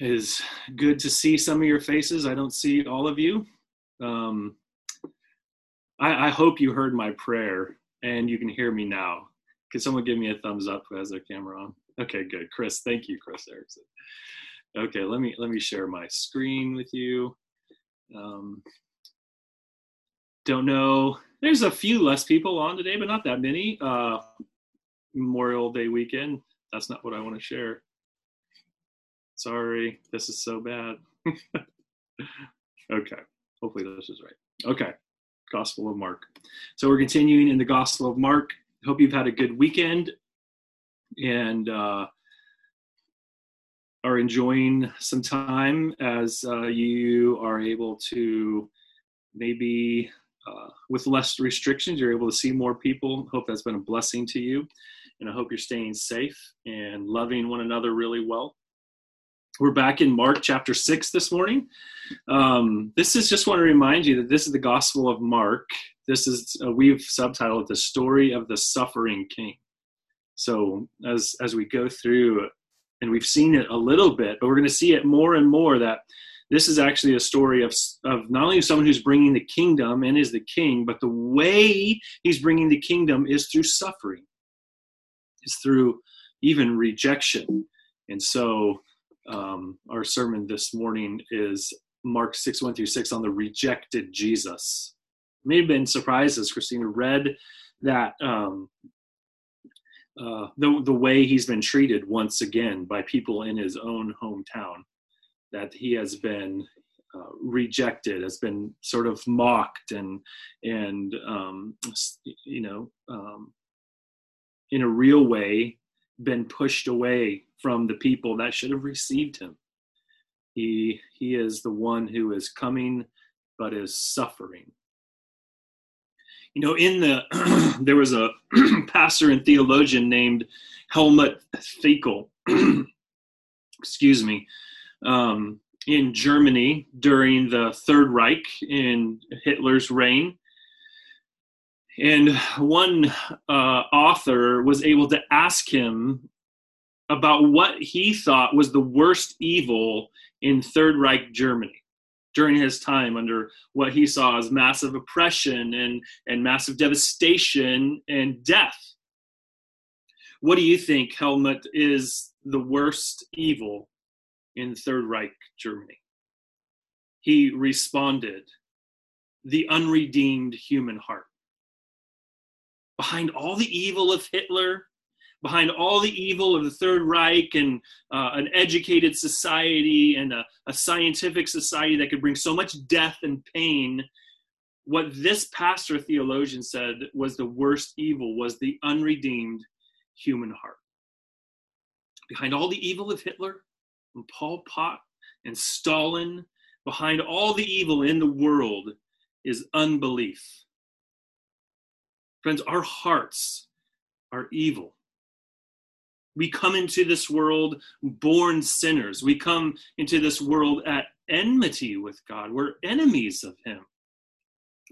Is good to see some of your faces. I don't see all of you. Um, I, I, hope you heard my prayer and you can hear me now. Can someone give me a thumbs up who has their camera on? Okay, good. Chris, thank you, Chris Erickson. Okay, let me let me share my screen with you. Um, don't know. There's a few less people on today, but not that many. Uh, Memorial Day weekend. That's not what I want to share. Sorry, this is so bad. okay, hopefully this is right. Okay, Gospel of Mark. So we're continuing in the Gospel of Mark. Hope you've had a good weekend and uh, are enjoying some time as uh, you are able to maybe uh, with less restrictions, you're able to see more people. Hope that's been a blessing to you. And I hope you're staying safe and loving one another really well. We're back in Mark chapter 6 this morning. Um, this is just want to remind you that this is the Gospel of Mark. This is, uh, we've subtitled The Story of the Suffering King. So as, as we go through, and we've seen it a little bit, but we're going to see it more and more that this is actually a story of, of not only someone who's bringing the kingdom and is the king, but the way he's bringing the kingdom is through suffering, is through even rejection. And so um, our sermon this morning is Mark 6, 1 through 6 on the rejected Jesus. may have been surprised as Christina read that um, uh, the, the way he's been treated once again by people in his own hometown, that he has been uh, rejected, has been sort of mocked and, and um, you know, um, in a real way, been pushed away from the people that should have received him. He, he is the one who is coming but is suffering. You know, in the there was a pastor and theologian named Helmut Thielicke, excuse me, um, in Germany during the Third Reich in Hitler's reign. And one uh, author was able to ask him about what he thought was the worst evil in Third Reich Germany during his time under what he saw as massive oppression and, and massive devastation and death. What do you think, Helmut, is the worst evil in Third Reich Germany? He responded, the unredeemed human heart. Behind all the evil of Hitler, behind all the evil of the Third Reich and uh, an educated society and a, a scientific society that could bring so much death and pain, what this pastor theologian said was the worst evil was the unredeemed human heart. Behind all the evil of Hitler and Pol Pot and Stalin, behind all the evil in the world is unbelief. Friends, our hearts are evil. We come into this world born sinners. We come into this world at enmity with God. We're enemies of Him.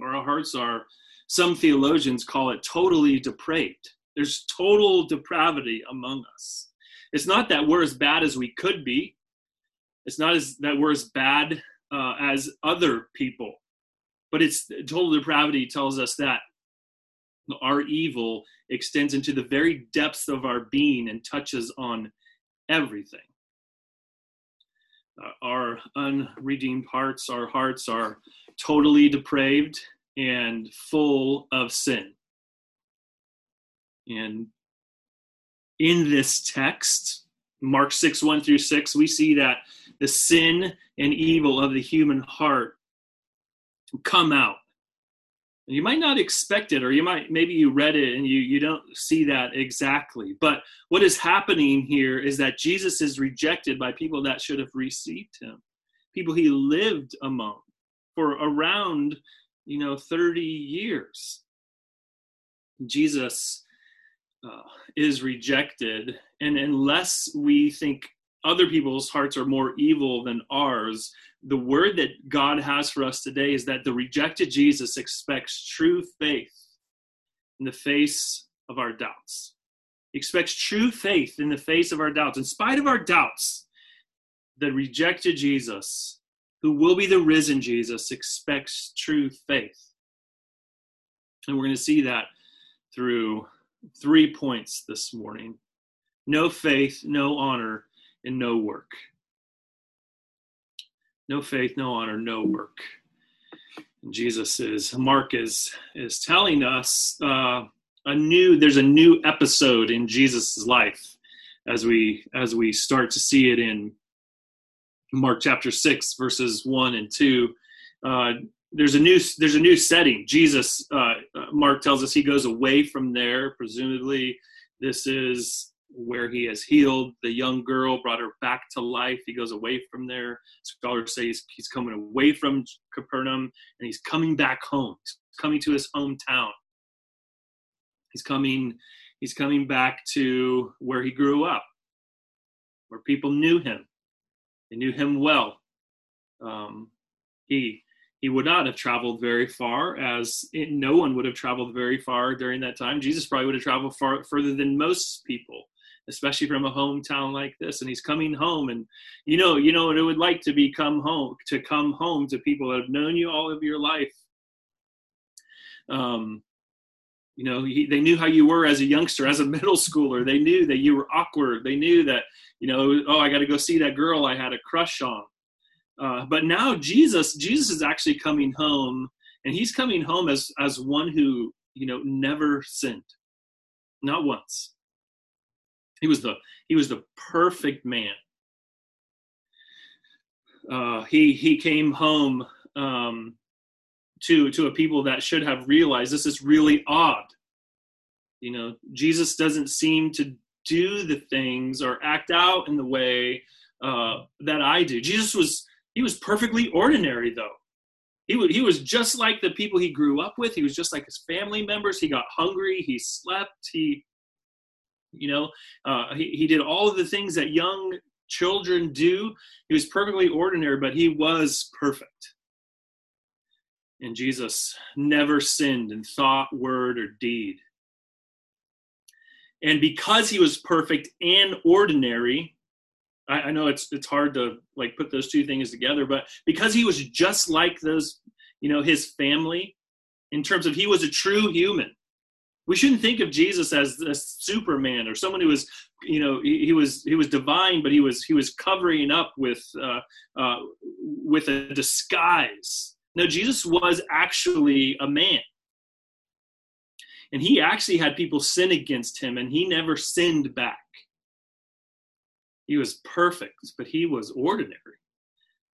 Our hearts are, some theologians call it totally depraved. There's total depravity among us. It's not that we're as bad as we could be, it's not as that we're as bad uh, as other people, but it's total depravity tells us that our evil extends into the very depths of our being and touches on everything. Uh, our unredeemed hearts, our hearts are totally depraved and full of sin. And in this text, Mark 6, 1 through 6, we see that the sin and evil of the human heart come out you might not expect it or you might maybe you read it and you you don't see that exactly. But what is happening here is that jesus is rejected by people that should have received him people he lived among for around you know 30 years. Jesus uh, is rejected and unless we think other people's hearts are more evil than ours the word that God has for us today is that the rejected Jesus expects true faith in the face of our doubts. He expects true faith in the face of our doubts. In spite of our doubts, the rejected Jesus, who will be the risen Jesus, expects true faith. And we're going to see that through three points this morning no faith, no honor, and no work. No faith, no honor, no work. And Jesus is, Mark is, is telling us uh, a new, there's a new episode in Jesus' life as we as we start to see it in Mark chapter six, verses one and two. Uh, there's a new there's a new setting. Jesus, uh, Mark tells us he goes away from there. Presumably, this is where he has healed the young girl, brought her back to life. He goes away from there. Scholars say he's, he's coming away from Capernaum and he's coming back home. He's coming to his hometown. He's coming. He's coming back to where he grew up, where people knew him. They knew him well. Um, he he would not have traveled very far, as it, no one would have traveled very far during that time. Jesus probably would have traveled far further than most people, especially from a hometown like this. And he's coming home, and you know, you know what it would like to be come home to come home to people that have known you all of your life. Um, you know, he, they knew how you were as a youngster, as a middle schooler. They knew that you were awkward. They knew that, you know, oh, I got to go see that girl I had a crush on. Uh, but now Jesus, Jesus is actually coming home, and he's coming home as as one who you know never sinned, not once. He was the he was the perfect man. Uh, he he came home um, to to a people that should have realized this is really odd. You know, Jesus doesn't seem to do the things or act out in the way uh, that I do. Jesus was he was perfectly ordinary, though. He, w- he was just like the people he grew up with. He was just like his family members. He got hungry. He slept. He, you know, uh, he, he did all of the things that young children do. He was perfectly ordinary, but he was perfect. And Jesus never sinned in thought, word, or deed. And because he was perfect and ordinary, I, I know it's it's hard to like put those two things together, but because he was just like those, you know, his family, in terms of he was a true human. We shouldn't think of Jesus as a Superman or someone who was, you know, he, he was he was divine, but he was he was covering up with uh, uh, with a disguise. No, Jesus was actually a man and he actually had people sin against him and he never sinned back he was perfect, but he was ordinary.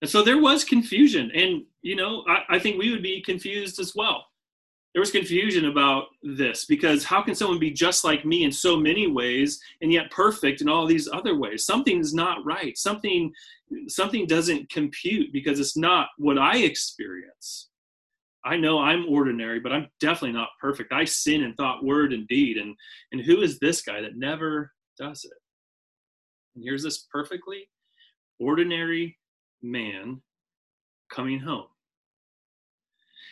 And so there was confusion. And, you know, I, I think we would be confused as well. There was confusion about this because how can someone be just like me in so many ways and yet perfect in all these other ways? Something's not right. Something something doesn't compute because it's not what I experience. I know I'm ordinary, but I'm definitely not perfect. I sin in thought, word, and deed. And and who is this guy that never does it? And here's this perfectly ordinary man coming home.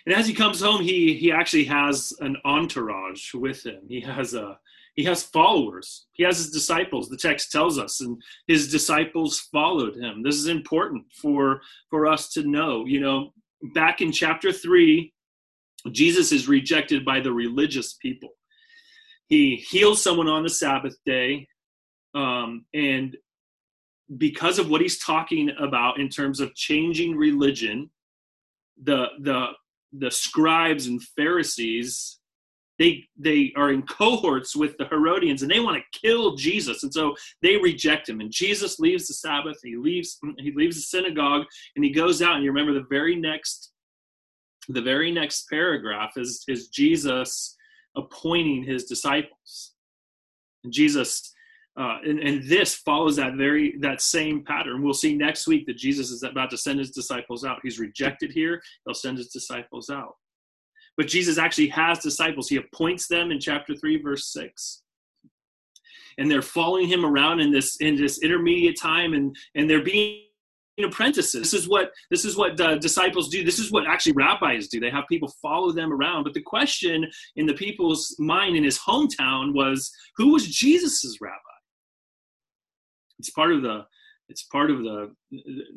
And as he comes home, he he actually has an entourage with him. He has a he has followers. He has his disciples. The text tells us, and his disciples followed him. This is important for for us to know. You know, back in chapter three, Jesus is rejected by the religious people. He heals someone on the Sabbath day, um, and because of what he's talking about in terms of changing religion, the the the scribes and Pharisees they they are in cohorts with the Herodians and they want to kill Jesus and so they reject him. And Jesus leaves the Sabbath he leaves he leaves the synagogue and he goes out and you remember the very next the very next paragraph is is Jesus appointing his disciples. And Jesus uh, and, and this follows that very that same pattern. We'll see next week that Jesus is about to send his disciples out. He's rejected here; he'll send his disciples out. But Jesus actually has disciples. He appoints them in chapter three, verse six, and they're following him around in this in this intermediate time, and and they're being apprentices. This is what this is what uh, disciples do. This is what actually rabbis do. They have people follow them around. But the question in the people's mind in his hometown was, who was Jesus's rabbi? It's part of the It's part of the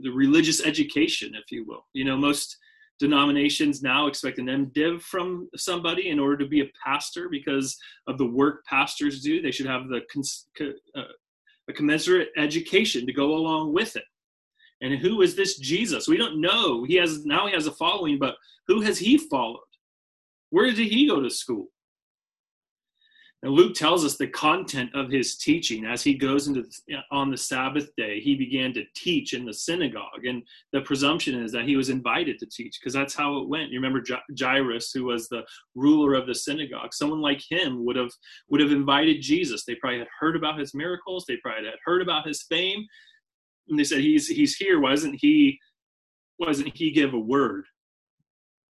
the religious education, if you will. You know, most denominations now expect an MDiv from somebody in order to be a pastor because of the work pastors do. They should have the uh, a commensurate education to go along with it. And who is this Jesus? We don't know. He has now he has a following, but who has he followed? Where did he go to school? And Luke tells us the content of his teaching as he goes into on the Sabbath day. He began to teach in the synagogue, and the presumption is that he was invited to teach because that's how it went. You remember Jairus, who was the ruler of the synagogue. Someone like him would have would have invited Jesus. They probably had heard about his miracles. They probably had heard about his fame, and they said, "He's he's here. Why doesn't he? Why doesn't he give a word?"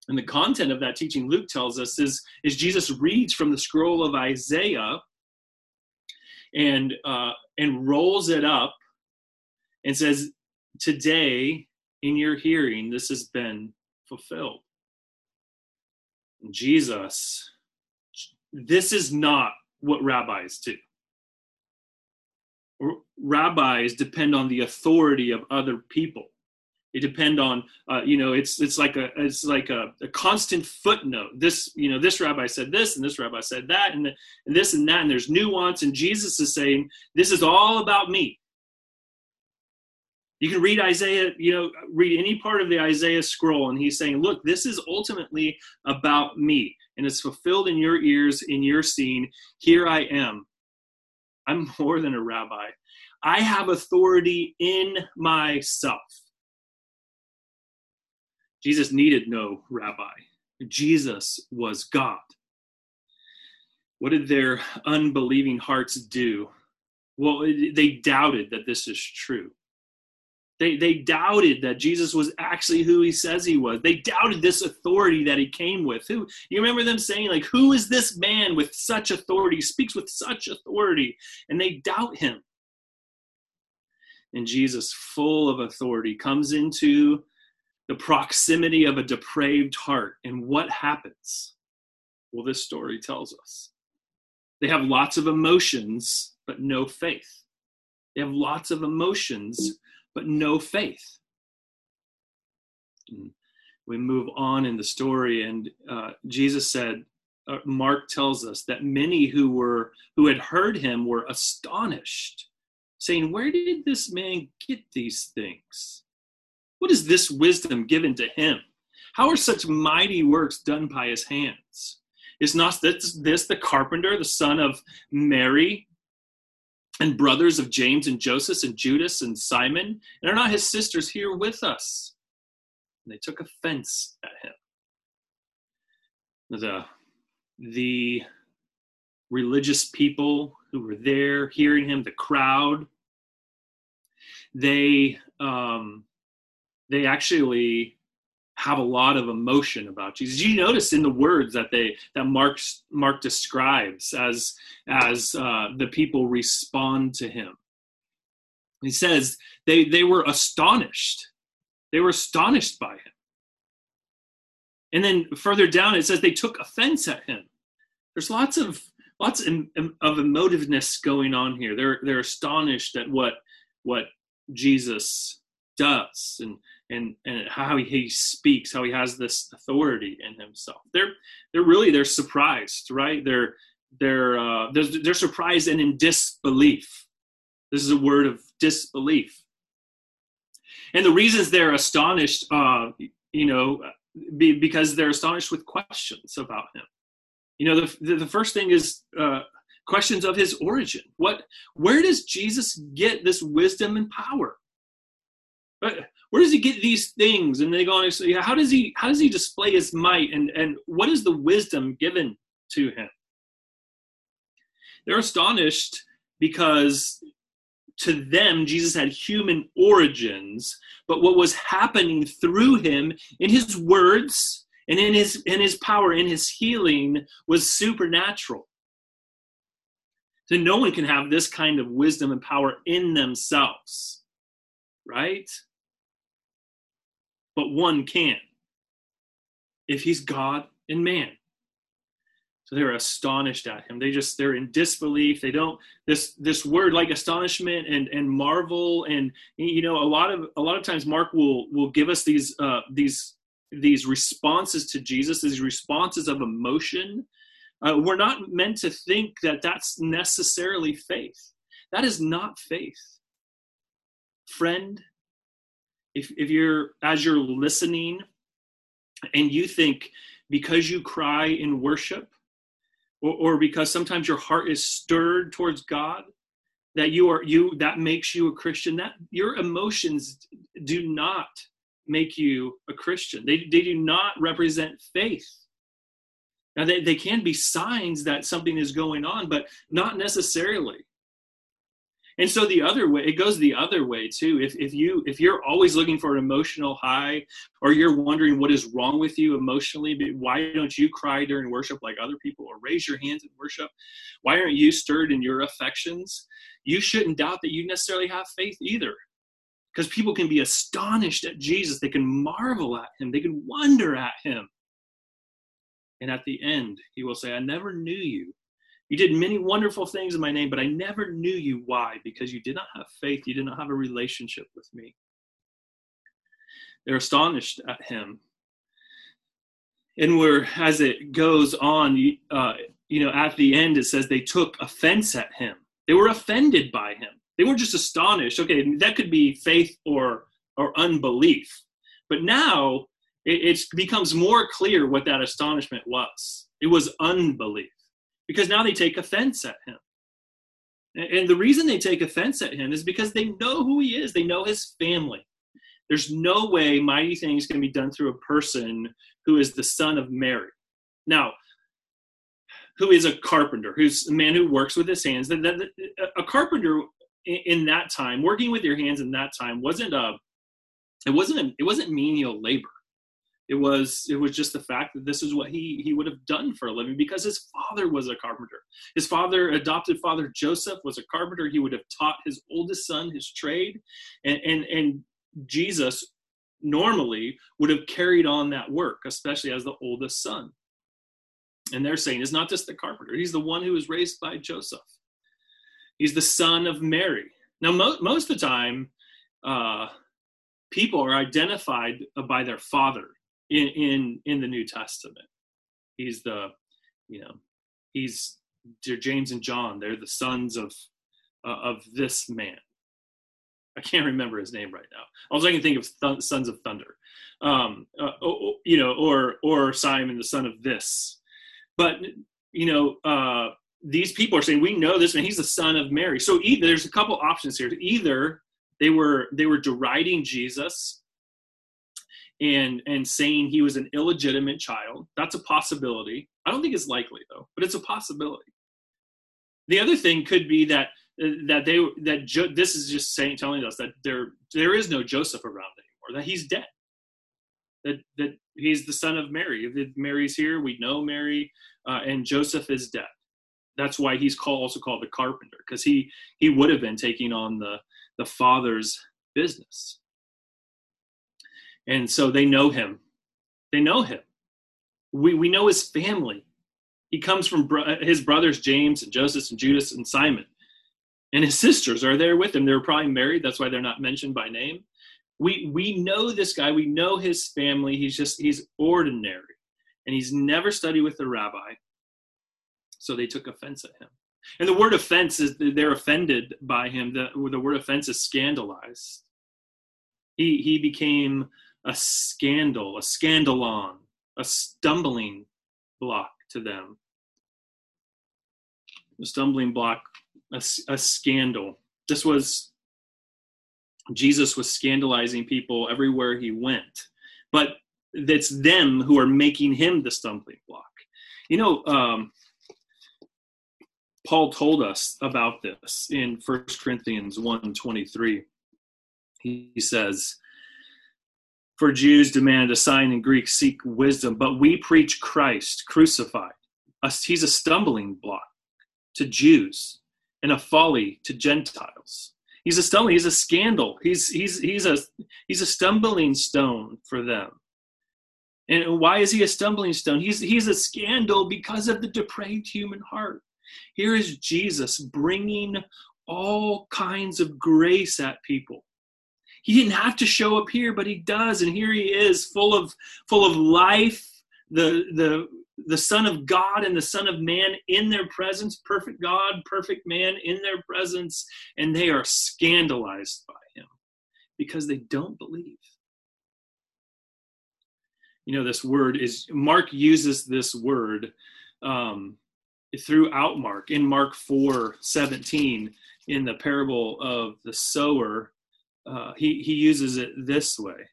And the content of that teaching, Luke tells us, is, is Jesus reads from the scroll of Isaiah and, uh, and rolls it up and says, Today, in your hearing, this has been fulfilled. Jesus, this is not what rabbis do. Rabbis depend on the authority of other people. They depend on, uh, you know, it's it's like a it's like a, a, constant footnote. This, you know, this rabbi said this, and this rabbi said that, and, the, and this and that, and there's nuance. And Jesus is saying, this is all about me. You can read Isaiah, you know, read any part of the Isaiah scroll, and he's saying, look, this is ultimately about me, and it's fulfilled in your ears, in your scene. Here I am. I'm more than a rabbi. I have authority in myself. Jesus needed no rabbi. Jesus was God. What did their unbelieving hearts do? Well, they doubted that this is true. They, they doubted that Jesus was actually who he says he was. They doubted this authority that he came with. Who you remember them saying, like, who is this man with such authority, speaks with such authority? And they doubt him. And Jesus, full of authority, comes into the proximity of a depraved heart. And what happens? Well, this story tells us. They have lots of emotions, but no faith. They have lots of emotions, but no faith. We move on in the story, and uh, Jesus said, uh, Mark tells us that many who were who had heard him were astonished, saying, "Where did this man get these things? What is this wisdom given to him? How are such mighty works done by his hands? Is not this, this the carpenter, the son of Mary, and brothers of James and Joseph and Judas and Simon? And are not his sisters here with us? And they took offense at him. The, the religious people who were there hearing him, the crowd, they um, they actually have a lot of emotion about Jesus. You notice in the words that they that Mark Mark describes as as uh, the people respond to him. He says they they were astonished. They were astonished by him. And then further down it says they took offense at him. There's lots of lots of emotiveness going on here. They're they're astonished at what what Jesus does and and and how he speaks, how he has this authority in himself. They're they're really they're surprised, right? They're they're uh, they're, they're surprised and in disbelief. This is a word of disbelief, and the reasons they're astonished, uh, you know, be, because they're astonished with questions about him. You know, the the first thing is. Uh, questions of his origin what where does jesus get this wisdom and power where does he get these things? And they go on and say how does he how does he display his might? And and what is the wisdom given to him? They're astonished because to them jesus had human origins but what was happening through him in his words and in his in his power in his healing was supernatural. So no one can have this kind of wisdom and power in themselves right but one can if he's God and man. So they're astonished at him. They just they're in disbelief. They don't this this word like astonishment and and marvel and you know a lot of a lot of times Mark will will give us these uh, these these responses to Jesus, these responses of emotion. Uh, we're not meant to think that that's necessarily faith. That is not faith, friend. If if you're as you're listening, and you think because you cry in worship or, or because sometimes your heart is stirred towards God, that you are you that makes you a Christian. That your emotions do not make you a Christian. They they do not represent faith. Now they, they can be signs that something is going on, but not necessarily and so the other way it goes the other way too. If, if you if you're always looking for an emotional high or you're wondering what is wrong with you emotionally why don't you cry during worship like other people or raise your hands in worship? Why aren't you stirred in your affections? You shouldn't doubt that you necessarily have faith either. Because people can be astonished at jesus. They can marvel at him. They can wonder at him. And at the end he will say i never knew you you did many wonderful things in my name, but I never knew you. Why? Because you did not have faith. You did not have a relationship with me. They're astonished at him. And where, as it goes on, uh, you know, at the end, it says they took offense at him. They were offended by him. They weren't just astonished. Okay, that could be faith or or unbelief. But now it becomes more clear what that astonishment was. It was unbelief because now they take offense at him. And the reason they take offense at him is because they know who he is, they know his family. There's no way mighty things can be done through a person who is the son of Mary. Now, who is a carpenter, who's a man who works with his hands. A carpenter in that time, working with your hands in that time, wasn't a it wasn't a, it wasn't menial labor it was it was just the fact that this is what he he would have done for a living because his father was a carpenter. His father adopted father joseph was a carpenter. He would have taught his oldest son his trade. And and and jesus normally would have carried on that work especially as the oldest son. And they're saying is not just the carpenter. He's the one who was raised by joseph. He's the son of mary. Now mo- most of the time uh, people are identified by their father in in in the New Testament. He's the, you know, he's James and John. They're the sons of uh, of this man. I can't remember his name right now. All I can think of th- sons of thunder, um, uh, you know, or or Simon, the son of this. But you know, uh, these people are saying we know this man. He's the son of Mary. So either there's a couple options here. Either they were they were deriding Jesus and and saying he was an illegitimate child. That's a possibility. I don't think it's likely though, but it's a possibility. The other thing could be that that they that jo- this is just saying telling us that there there is no Joseph around anymore. That he's dead. That that he's the son of Mary. If Mary's here, we know Mary, uh, and Joseph is dead. That's why he's called, also called the carpenter because he he would have been taking on the the father's business and so they know him. They know him. We, we know his family. He comes from bro- his brothers james and joseph and judas and simon. And his sisters are there with him. They're probably married. That's why they're not mentioned by name. We we know this guy. We know his family. He's just he's ordinary. And he's never studied with the rabbi. So they took offense at him. And the word offense is they're offended by him. The, the word offense is scandalized. He he became a scandal, a scandalon, a stumbling block to them. A stumbling block, a, a scandal. This was, Jesus was scandalizing people everywhere he went. But it's them who are making him the stumbling block. You know, um, Paul told us about this in First Corinthians 1 23. He says, for Jews demand a sign and Greeks seek wisdom, but we preach Christ crucified. He's a stumbling block to Jews and a folly to Gentiles. He's a stumbling, he's a scandal. He's he's he's a he's a stumbling stone for them. And why is he a stumbling stone? He's, he's a scandal because of the depraved human heart. Here is Jesus bringing all kinds of grace at people. He didn't have to show up here, but he does, and here he is, full of full of life, the the the Son of God and the Son of Man in their presence, perfect God, perfect man in their presence, and they are scandalized by him because they don't believe. You know, this word is Mark uses this word um, throughout Mark. In Mark 4 17, in the parable of the sower, uh, he, he uses it this way.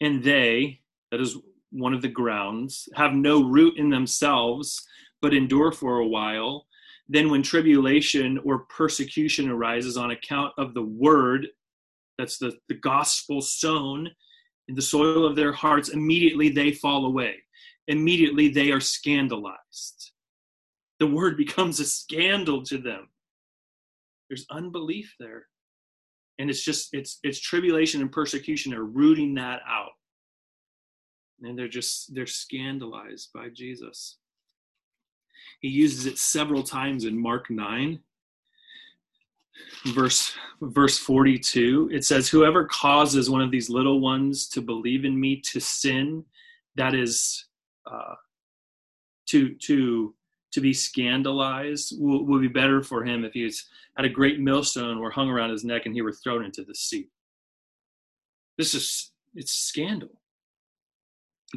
And they, that is one of the grounds, have no root in themselves, but endure for a while. Then, when tribulation or persecution arises on account of the word, that's the, the gospel sown in the soil of their hearts, immediately they fall away. Immediately they are scandalized. The word becomes a scandal to them. There's unbelief there. And it's just it's it's tribulation and persecution are rooting that out. And they're just they're scandalized by Jesus. He uses it several times in Mark 9 verse verse 42 it says whoever causes one of these little ones to believe in me to sin that is uh, to to to be scandalized will, be better for him if he's had a great millstone or hung around his neck and he were thrown into the sea. This is it's scandal,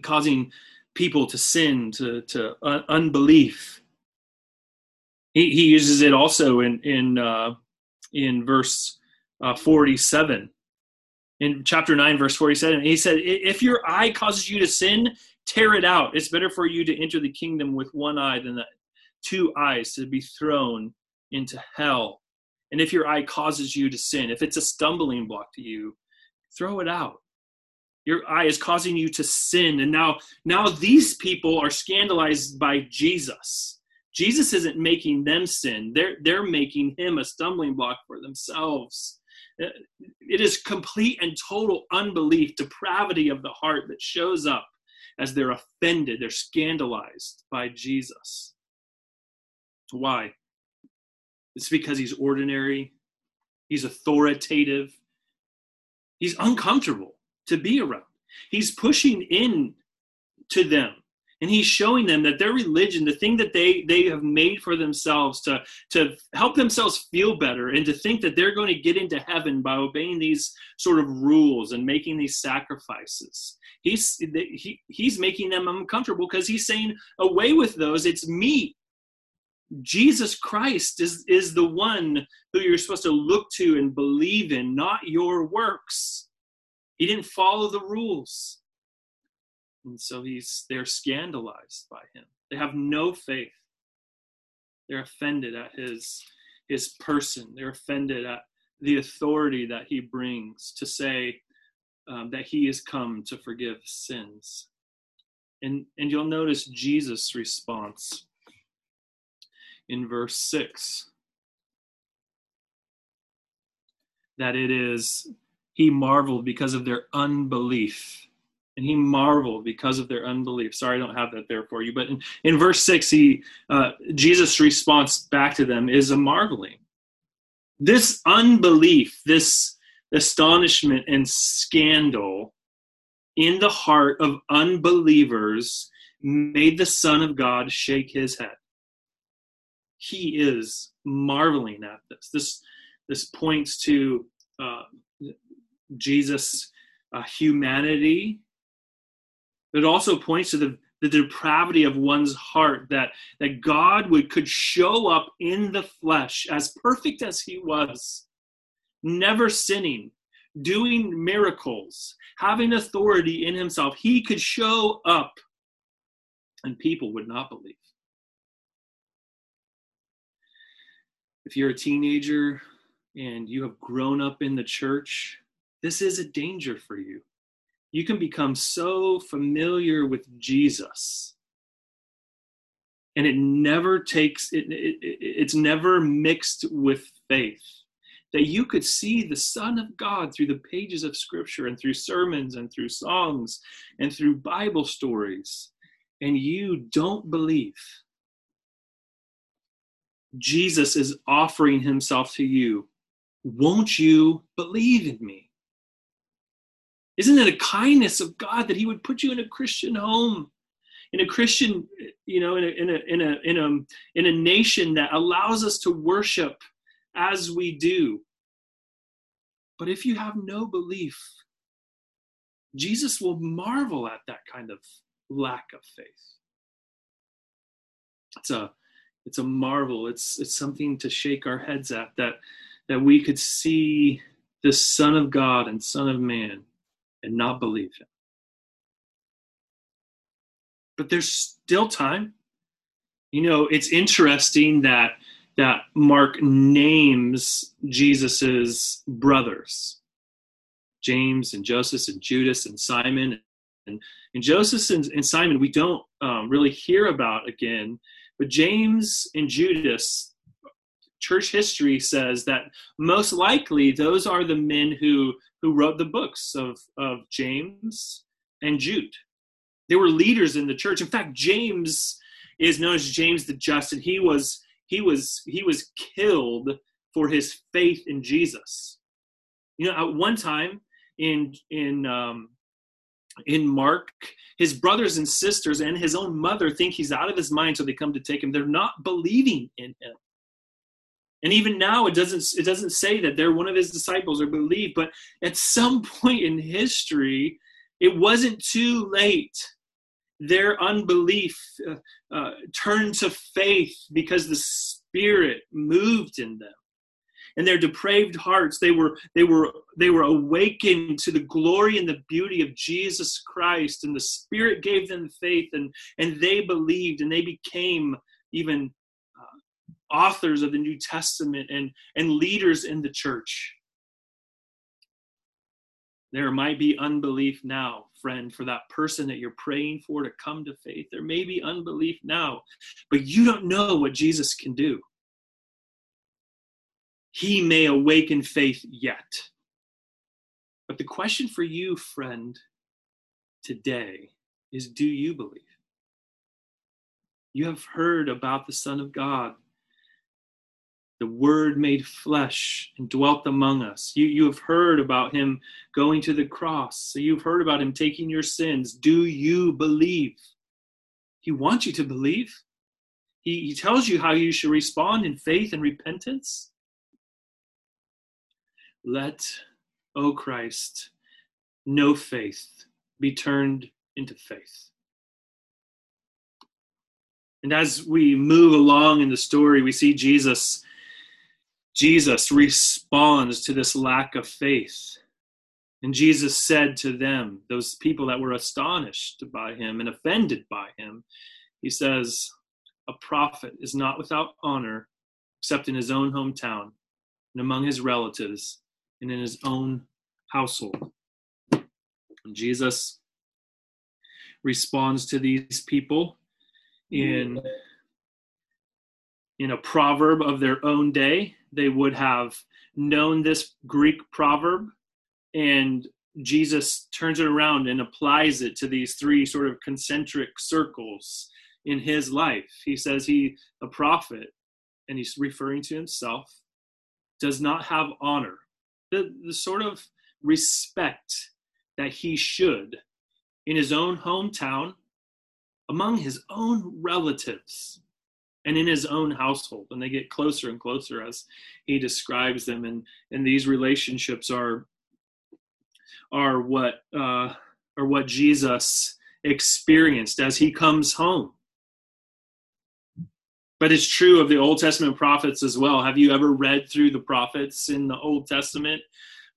causing people to sin, to to uh, unbelief. He he uses it also in in uh, in verse uh, forty seven. In chapter 9, verse 47, he said, If your eye causes you to sin, tear it out. It's better for you to enter the kingdom with one eye than that two eyes to be thrown into hell. And if your eye causes you to sin, if it's a stumbling block to you, throw it out. Your eye is causing you to sin. And now, now these people are scandalized by Jesus. Jesus isn't making them sin. They're, they're making him a stumbling block for themselves. Uh, it is complete and total unbelief, depravity of the heart that shows up as they're offended, they're scandalized by Jesus. Why? It's because he's ordinary, he's authoritative, he's uncomfortable to be around. He's pushing in to them and he's showing them that their religion the thing that they they have made for themselves to to help themselves feel better and to think that they're going to get into heaven by obeying these sort of rules and making these sacrifices he's he, he's making them uncomfortable because he's saying away with those it's me Jesus Christ is, is the one who you're supposed to look to and believe in, not your works. He didn't follow the rules. And so he's they're scandalized by him. They have no faith. They're offended at his his person. They're offended at the authority that he brings to say um, that he has come to forgive sins. And and you'll notice Jesus' response in verse 6 that it is he marveled because of their unbelief. And he marveled because of their unbelief. Sorry i don't have that there for you but in, in verse 6 he uh, jesus response back to them is a marveling. This unbelief this astonishment and scandal in the heart of unbelievers made the son of god shake his head he is marveling at this. This this points to uh, Jesus' uh, humanity. It also points to the, the depravity of one's heart that that God would could show up in the flesh as perfect as he was, never sinning, doing miracles, having authority in himself. He could show up and people would not believe. If you're a teenager and you have grown up in the church, this is a danger for you. You can become so familiar with Jesus and it never takes it, it, it's never mixed with faith that you could see the Son of God through the pages of Scripture and through sermons and through songs and through Bible stories, and you don't believe. Jesus is offering himself to you. Won't you believe in me? Isn't it a kindness of God that he would put you in a Christian home? in a Christian, you know, in a, in a, in a, in a, in a nation that allows us to worship as we do. But if you have no belief, Jesus will marvel at that kind of lack of faith. It's a, it's a marvel. It's, it's something to shake our heads at that, that we could see the Son of God and Son of Man and not believe him but there's still time. You know, it's interesting that that Mark names Jesus's brothers, James and Joseph and Judas and Simon. And, and Joseph and, and Simon, we don't um, really hear about again, but James and Judas, church history says that most likely those are the men who who wrote the books of of James and Jude. They were leaders in the church. In fact, James is known as James the Just, and he was he was he was killed for his faith in Jesus. You know, at one time in in um, in Mark, his brothers and sisters and his own mother think he's out of his mind, so they come to take him. They're not believing in him. And even now, it doesn't it doesn't say that they're one of his disciples or believe. But at some point in history, it wasn't too late their unbelief uh, uh, turned to faith because the spirit moved in them and their depraved hearts they were they were they were awakened to the glory and the beauty of jesus christ and the spirit gave them faith and and they believed and they became even uh, authors of the new testament and and leaders in the church there might be unbelief now friend, for that person that you're praying for to come to faith. There may be unbelief now, but you don't know what Jesus can do. He may awaken faith yet. But the question for you, friend, today is do you believe? You have heard about the Son of God the word made flesh and dwelt among us. You, you have heard about him going to the cross. So you've heard about him taking your sins. Do you believe? He wants you to believe. He, he tells you how you should respond in faith and repentance. Let, O Christ, no faith be turned into faith. And as we move along in the story, we see Jesus Jesus responds to this lack of faith. And Jesus said to them, those people that were astonished by him and offended by him, he says, A prophet is not without honor except in his own hometown and among his relatives and in his own household. And Jesus responds to these people in in a proverb of their own day they would have known this Greek proverb, and Jesus turns it around and applies it to these three sort of concentric circles in his life. He says he, a prophet, and he's referring to himself, does not have honor, the, the sort of respect that he should in his own hometown, among his own relatives and in his own household. And they get closer and closer as he describes them. And and these relationships are are what uh are what jesus experienced as he comes home but it's true of the old testament prophets as well. Have you ever read through the prophets in the old testament?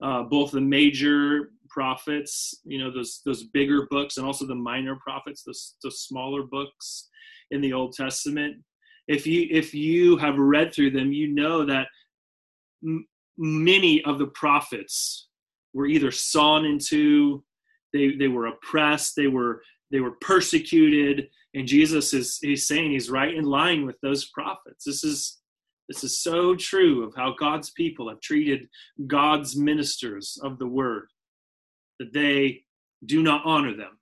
Uh, both the major prophets you know those those bigger books and also the minor prophets those, those smaller books in the old testament. If you if you have read through them you know that m- many of the prophets were either sawn into they they were oppressed they were they were persecuted and jesus is he's saying he's right in line with those prophets this is This is so true of how God's people have treated God's ministers of the word, that they do not honor them.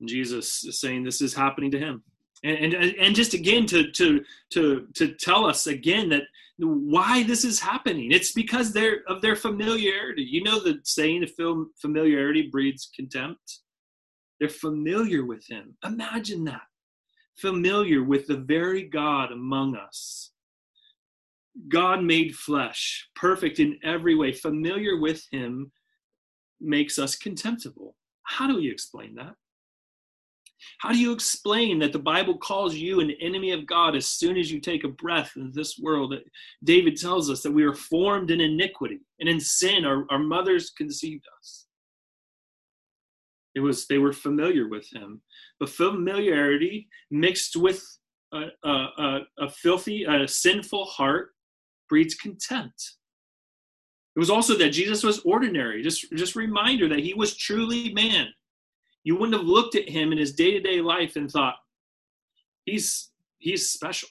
And Jesus is saying this is happening to him. And, and, and just again to, to, to, to tell us again that why this is happening. It's because they're of their familiarity. You know the saying of familiarity breeds contempt. They're familiar with him. Imagine that. Familiar with the very God among us. God made flesh, perfect in every way, familiar with him makes us contemptible. How do we explain that? How do you explain that the Bible calls you an enemy of God as soon as you take a breath in this world? David tells us that we are formed in iniquity and in sin, our, our mothers conceived us. It was they were familiar with him, but familiarity mixed with a, a, a, filthy, a sinful heart breeds contempt. It was also that Jesus was ordinary. Just, just reminder that he was truly man you wouldn't have looked at him in his day-to-day life and thought he's he's special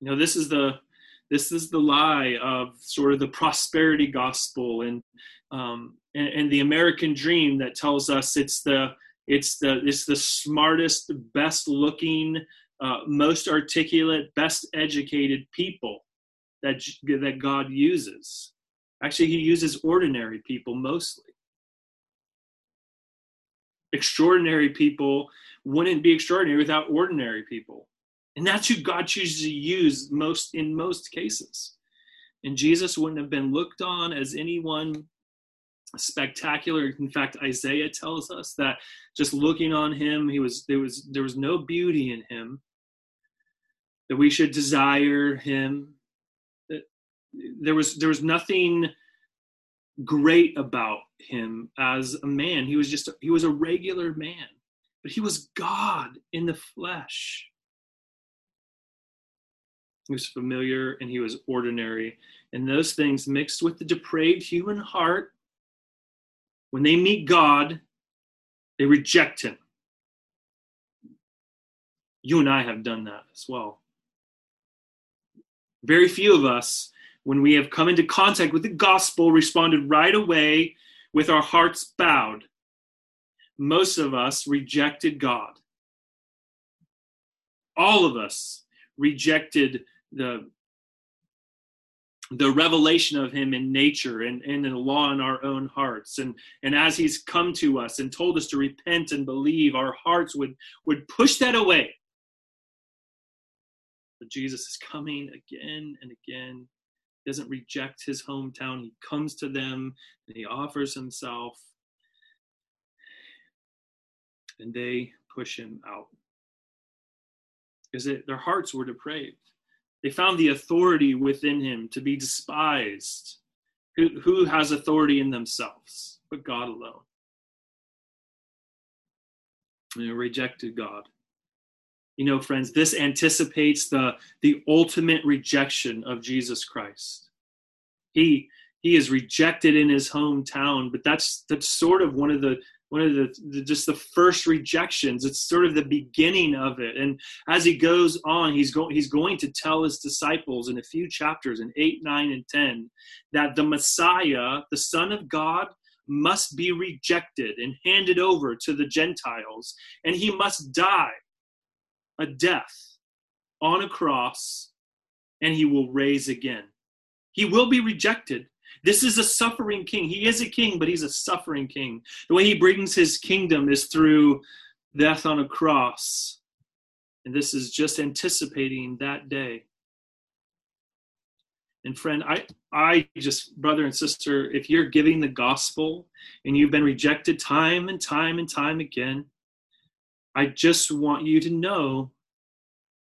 you know this is the this is the lie of sort of the prosperity gospel and um, and, and the american dream that tells us it's the it's the it's the smartest best looking uh, most articulate best educated people that that god uses actually he uses ordinary people mostly extraordinary people wouldn't be extraordinary without ordinary people. And that's who God chooses to use most in most cases. And Jesus wouldn't have been looked on as anyone spectacular. In fact, Isaiah tells us that just looking on him, he was there was there was no beauty in him. That we should desire him. There was there was nothing great about him as a man. He was just he was a regular man, but he was God in the flesh. He was familiar and he was ordinary. And those things mixed with the depraved human heart, when they meet God, they reject him. You and I have done that as well. Very few of us when we have come into contact with the gospel, responded right away with our hearts bowed. Most of us rejected God. All of us rejected the the revelation of him in nature and, and in the law in our own hearts. And and as he's come to us and told us to repent and believe our hearts would would push that away. But jesus is coming again and again. He doesn't reject his hometown. He comes to them and he offers himself, and they push him out. Because it, their hearts were depraved. They found the authority within him to be despised. Who, who has authority in themselves but God alone? And rejected God you know friends this anticipates the the ultimate rejection of jesus christ he he is rejected in his hometown but that's that's sort of one of the one of the, the, just the first rejections it's sort of the beginning of it and as he goes on he's going he's going to tell his disciples in a few chapters in 8 9 and 10 that the messiah the son of god must be rejected and handed over to the gentiles and he must die a death on a cross, and he will raise again. He will be rejected. This is a suffering king. He is a king, but he's a suffering king. The way he brings his kingdom is through death on a cross. And this is just anticipating that day. And friend, I, I just, brother and sister, if you're giving the gospel and you've been rejected time and time and time again, I just want you to know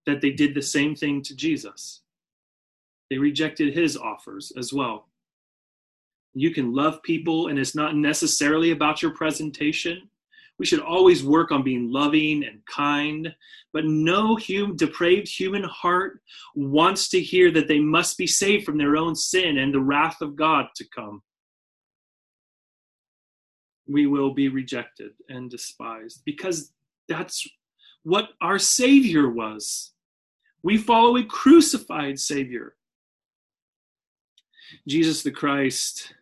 that they did the same thing to Jesus. They rejected his offers as well. You can love people, and it's not necessarily about your presentation. We should always work on being loving and kind, but no hum- depraved human heart wants to hear that they must be saved from their own sin and the wrath of God to come. We will be rejected and despised because that's what our Savior was. We follow a crucified Savior. Jesus the Christ,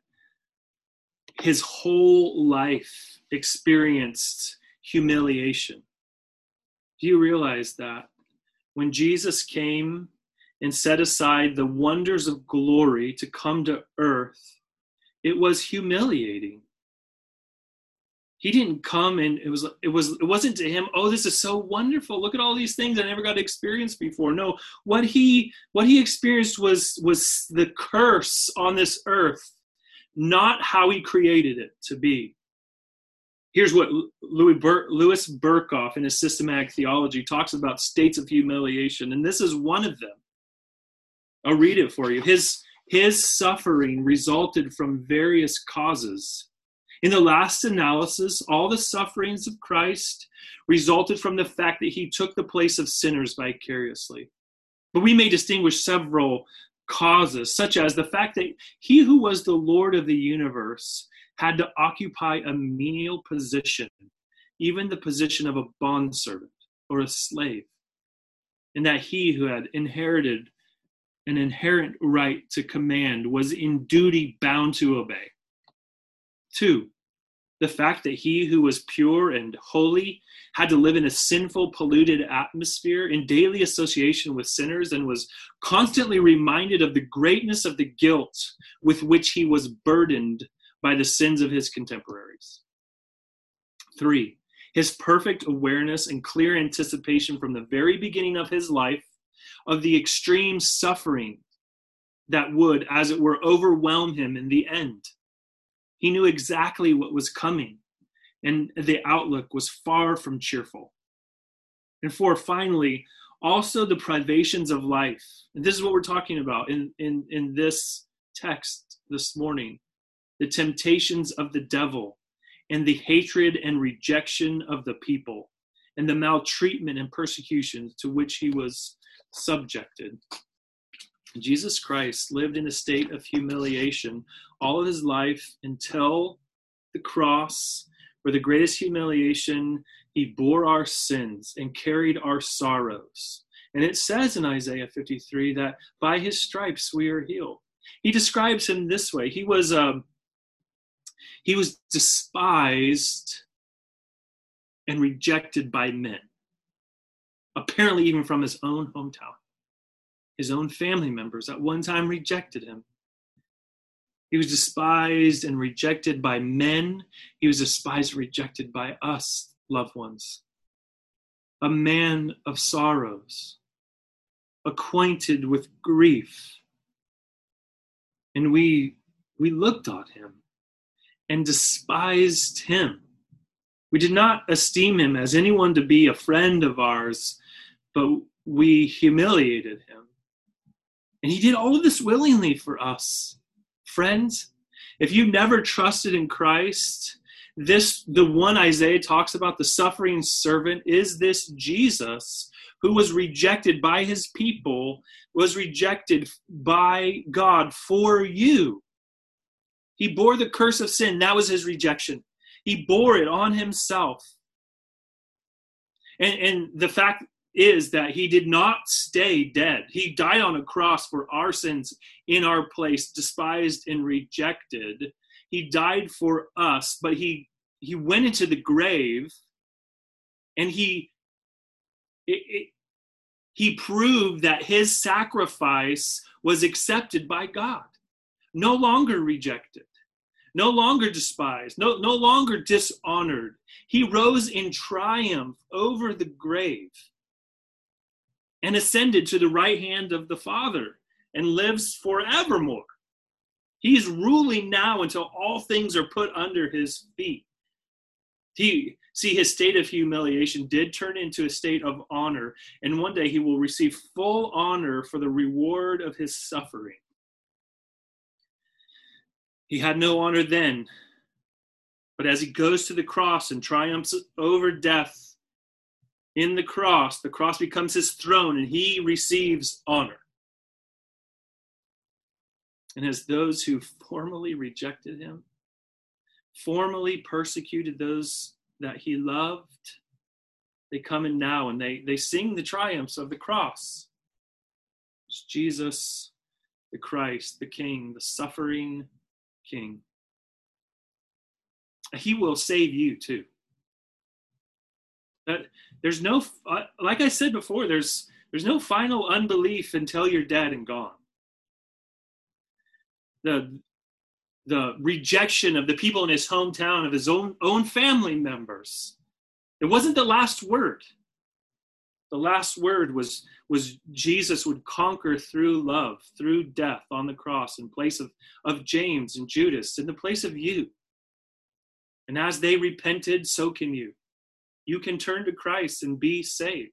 his whole life experienced humiliation. Do you realize that? When Jesus came and set aside the wonders of glory to come to earth, it was humiliating. He didn't come and it was it was it wasn't to him, oh, this is so wonderful. Look at all these things I never got to experience before. No, what he what he experienced was was the curse on this earth, not how he created it to be. Here's what Louis Bur- Louis Berkhof in his systematic theology talks about states of humiliation, and this is one of them. I'll read it for you. His his suffering resulted from various causes. In the last analysis, all the sufferings of Christ resulted from the fact that he took the place of sinners vicariously. But we may distinguish several causes, such as the fact that he who was the Lord of the universe had to occupy a menial position, even the position of a bondservant or a slave, and that he who had inherited an inherent right to command was in duty bound to obey. Two, the fact that he who was pure and holy had to live in a sinful, polluted atmosphere in daily association with sinners and was constantly reminded of the greatness of the guilt with which he was burdened by the sins of his contemporaries. Three, his perfect awareness and clear anticipation from the very beginning of his life of the extreme suffering that would, as it were, overwhelm him in the end. He knew exactly what was coming, and the outlook was far from cheerful. And four, finally, also the privations of life. And this is what we're talking about in, in, in this text this morning the temptations of the devil, and the hatred and rejection of the people, and the maltreatment and persecution to which he was subjected. Jesus Christ lived in a state of humiliation all of his life until the cross, where the greatest humiliation, he bore our sins and carried our sorrows. And it says in Isaiah 53 that by his stripes we are healed. He describes him this way He was um, he was despised and rejected by men, apparently, even from his own hometown. His own family members at one time rejected him. He was despised and rejected by men. He was despised and rejected by us, loved ones. A man of sorrows, acquainted with grief. And we, we looked on him and despised him. We did not esteem him as anyone to be a friend of ours, but we humiliated him. And he did all of this willingly for us. Friends, if you've never trusted in Christ, this the one Isaiah talks about, the suffering servant, is this Jesus who was rejected by his people, was rejected by God for you. He bore the curse of sin. That was his rejection. He bore it on himself. And, and the fact is that he did not stay dead. He died on a cross for our sins in our place, despised and rejected. He died for us, but he he went into the grave and he it, it, he proved that his sacrifice was accepted by God no longer rejected, no longer despised, no, no longer dishonored. He rose in triumph over the grave and ascended to the right hand of the Father and lives forevermore. He is ruling now until all things are put under his feet. He see his state of humiliation did turn into a state of honor, and one day he will receive full honor for the reward of his suffering. He had no honor then. But as he goes to the cross and triumphs over death in the cross, the cross becomes his throne and he receives honor. And as those who formerly rejected him, formerly persecuted those that he loved, they come in now and they, they sing the triumphs of the cross. It's Jesus, the Christ, the King, the suffering King. He will save you too. That there's no, uh, like I said before, there's there's no final unbelief until you're dead and gone. The the rejection of the people in his hometown of his own own family members. It wasn't the last word. The last word was was Jesus would conquer through love, through death on the cross in place of, of James and Judas, in the place of you. And as they repented, so can you. You can turn to Christ and be saved.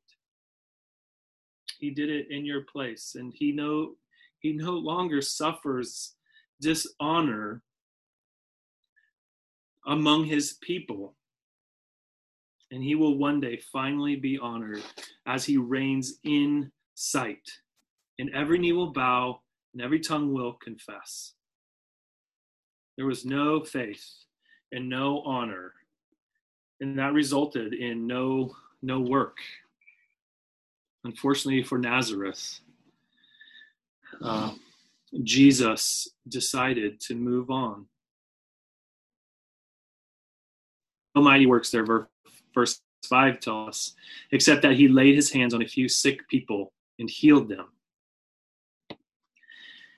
He did it in your place, and he no he no longer suffers dishonor among his people. And he will one day finally be honored as he reigns in sight. And every knee will bow and every tongue will confess. There was no faith and no honor. And that resulted in no no work. Unfortunately for Nazareth, uh, Jesus decided to move on. Almighty works there, verse 5 tells us, except that he laid his hands on a few sick people and healed them.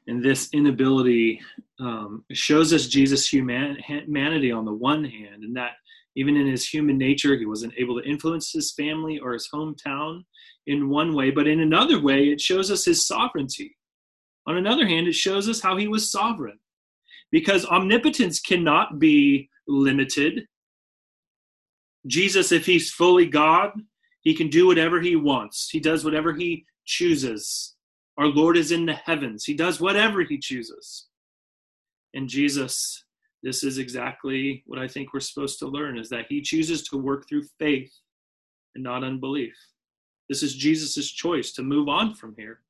And this inability um, shows us Jesus' human, humanity on the one hand, and that even in his human nature, he wasn't able to influence his family or his hometown in one way, but in another way, it shows us his sovereignty. On another hand, it shows us how he was sovereign. Because omnipotence cannot be limited. Jesus, if he's fully God, he can do whatever he wants. He does whatever he chooses. Our Lord is in the heavens. He does whatever he chooses. And Jesus, this is exactly what I think we're supposed to learn is that he chooses to work through faith and not unbelief. This is Jesus' choice to move on from here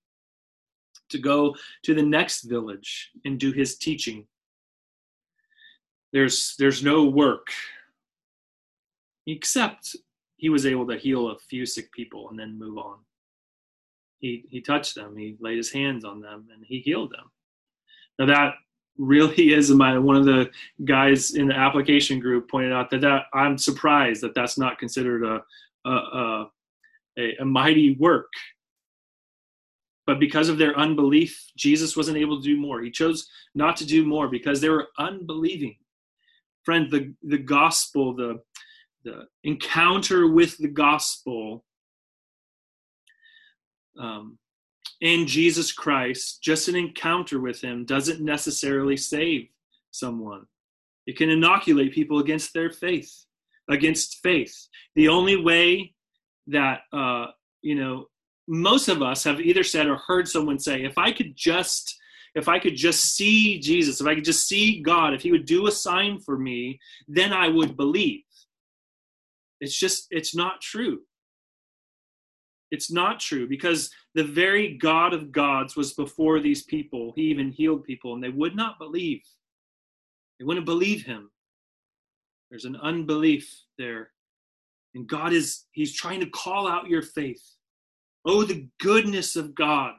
to go to the next village and do his teaching. There's, there's no work, except he was able to heal a few sick people and then move on. He, he touched them, he laid his hands on them, and he healed them. Now, that really is my one of the guys in the application group pointed out that, that I'm surprised that that's not considered a, a, a, a mighty work but because of their unbelief, Jesus wasn't able to do more. He chose not to do more because they were unbelieving. Friend, the, the gospel, the, the encounter with the gospel um, in Jesus Christ, just an encounter with him, doesn't necessarily save someone. It can inoculate people against their faith, against faith. The only way that, uh, you know, most of us have either said or heard someone say, if I could just if I could just see Jesus, if I could just see God, if he would do a sign for me, then I would believe. It's just it's not true. It's not true because the very God of gods was before these people. He even healed people and they would not believe. They wouldn't believe him. There's an unbelief there. And God is, He's trying to call out your faith. Oh, the goodness of God.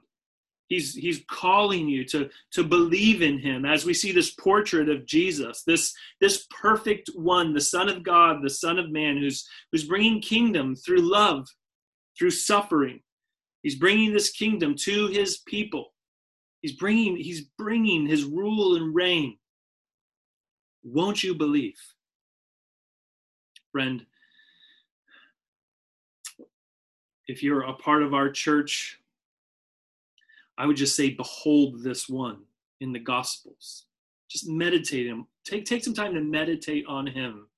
He's, he's calling you to, to believe in him as we see this portrait of Jesus, this, this perfect one, the Son of God, the Son of Man, who's, who's bringing kingdom through love, through suffering. He's bringing this kingdom to his people. He's bringing, he's bringing his rule and reign. Won't you believe? Friend, if you're a part of our church, I would just say, behold this one in the Gospels. Just meditate him. Take, take some time to meditate on him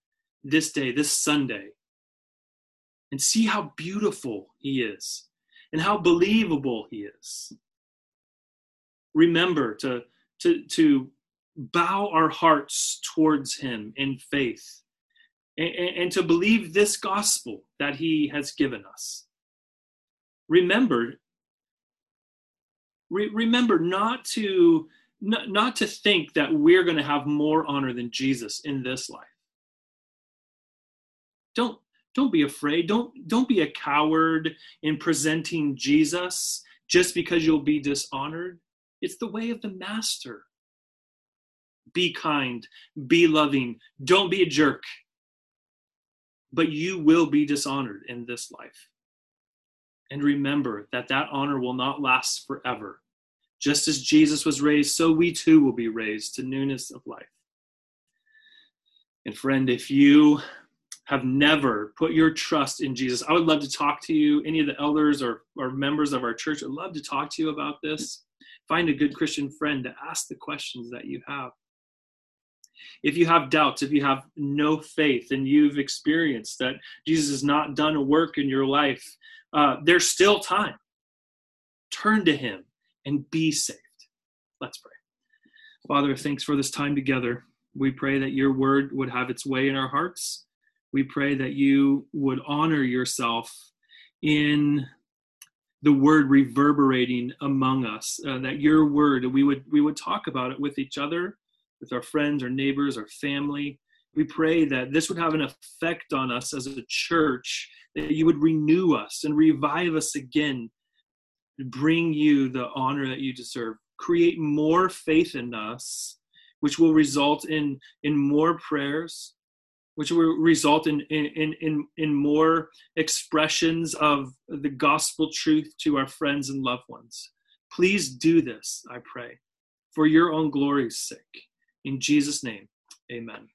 this day, this Sunday, and see how beautiful he is and how believable he is. Remember to, to, to bow our hearts towards him in faith and, and to believe this gospel that he has given us remember re- remember not to not, not to think that we're going to have more honor than jesus in this life don't don't be afraid don't don't be a coward in presenting jesus just because you'll be dishonored. It's the way of the master. Be kind, be loving, don't be a jerk. But you will be dishonored in this life. And remember that that honor will not last forever. Just as Jesus was raised, so we too will be raised to newness of life. And friend, if you have never put your trust in Jesus, I would love to talk to you, any of the elders or, or members of our church, I'd love to talk to you about this. Find a good Christian friend to ask the questions that you have. If you have doubts, if you have no faith, and you've experienced that Jesus has not done a work in your life, uh, there's still time. Turn to Him and be saved. Let's pray. Father, thanks for this time together. We pray that your word would have its way in our hearts. We pray that you would honor yourself in the word reverberating among us, uh, that your word, we would, we would talk about it with each other, with our friends, our neighbors, our family. We pray that this would have an effect on us as a church, that you would renew us and revive us again, bring you the honor that you deserve, create more faith in us which will result in in more prayers which will result in in in in more expressions of the gospel truth to our friends and loved ones. Please do this i pray for your own glory's sake. In jesus name amen